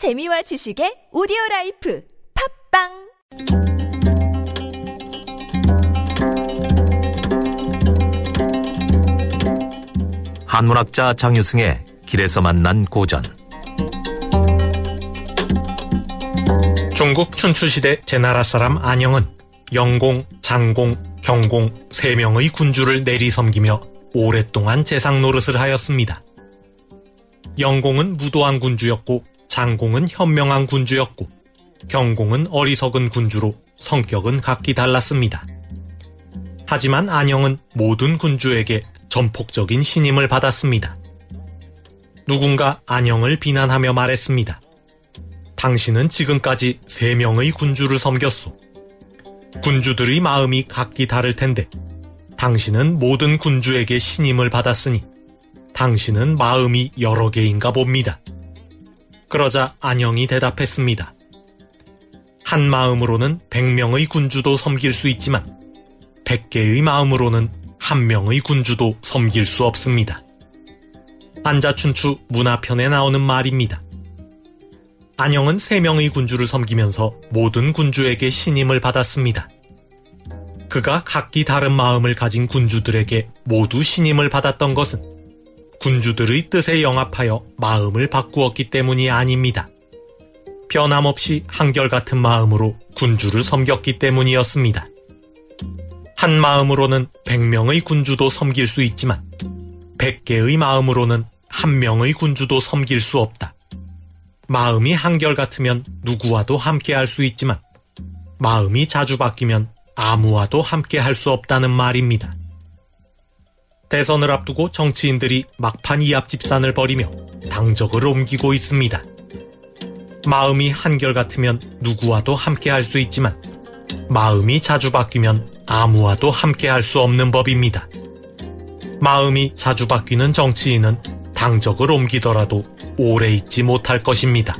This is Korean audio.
재미와 지식의 오디오 라이프 팟빵 한문학자 장유승의 길에서 만난 고전 중국 춘추시대 제나라 사람 안영은 영공, 장공, 경공 세 명의 군주를 내리섬기며 오랫동안 재상 노릇을 하였습니다. 영공은 무도한 군주였고 장공은 현명한 군주였고 경공은 어리석은 군주로 성격은 각기 달랐습니다. 하지만 안영은 모든 군주에게 전폭적인 신임을 받았습니다. 누군가 안영을 비난하며 말했습니다. 당신은 지금까지 세 명의 군주를 섬겼소. 군주들의 마음이 각기 다를 텐데, 당신은 모든 군주에게 신임을 받았으니, 당신은 마음이 여러 개인가 봅니다. 그러자 안영이 대답했습니다. 한 마음으로는 백명의 군주도 섬길 수 있지만, 백개의 마음으로는 한 명의 군주도 섬길 수 없습니다. 안자춘추 문화편에 나오는 말입니다. 안영은 세 명의 군주를 섬기면서 모든 군주에게 신임을 받았습니다. 그가 각기 다른 마음을 가진 군주들에게 모두 신임을 받았던 것은 군주들의 뜻에 영합하여 마음을 바꾸었기 때문이 아닙니다. 변함없이 한결같은 마음으로 군주를 섬겼기 때문이었습니다. 한 마음으로는 100명의 군주도 섬길 수 있지만 100개의 마음으로는 한 명의 군주도 섬길 수 없다. 마음이 한결같으면 누구와도 함께 할 수 있지만 마음이 자주 바뀌면 아무와도 함께 할 수 없다는 말입니다. 대선을 앞두고 정치인들이 막판 이합집산을 벌이며 당적을 옮기고 있습니다. 마음이 한결같으면 누구와도 함께 할 수 있지만 마음이 자주 바뀌면 아무와도 함께 할 수 없는 법입니다. 마음이 자주 바뀌는 정치인은 당적을 옮기더라도 오래 있지 못할 것입니다.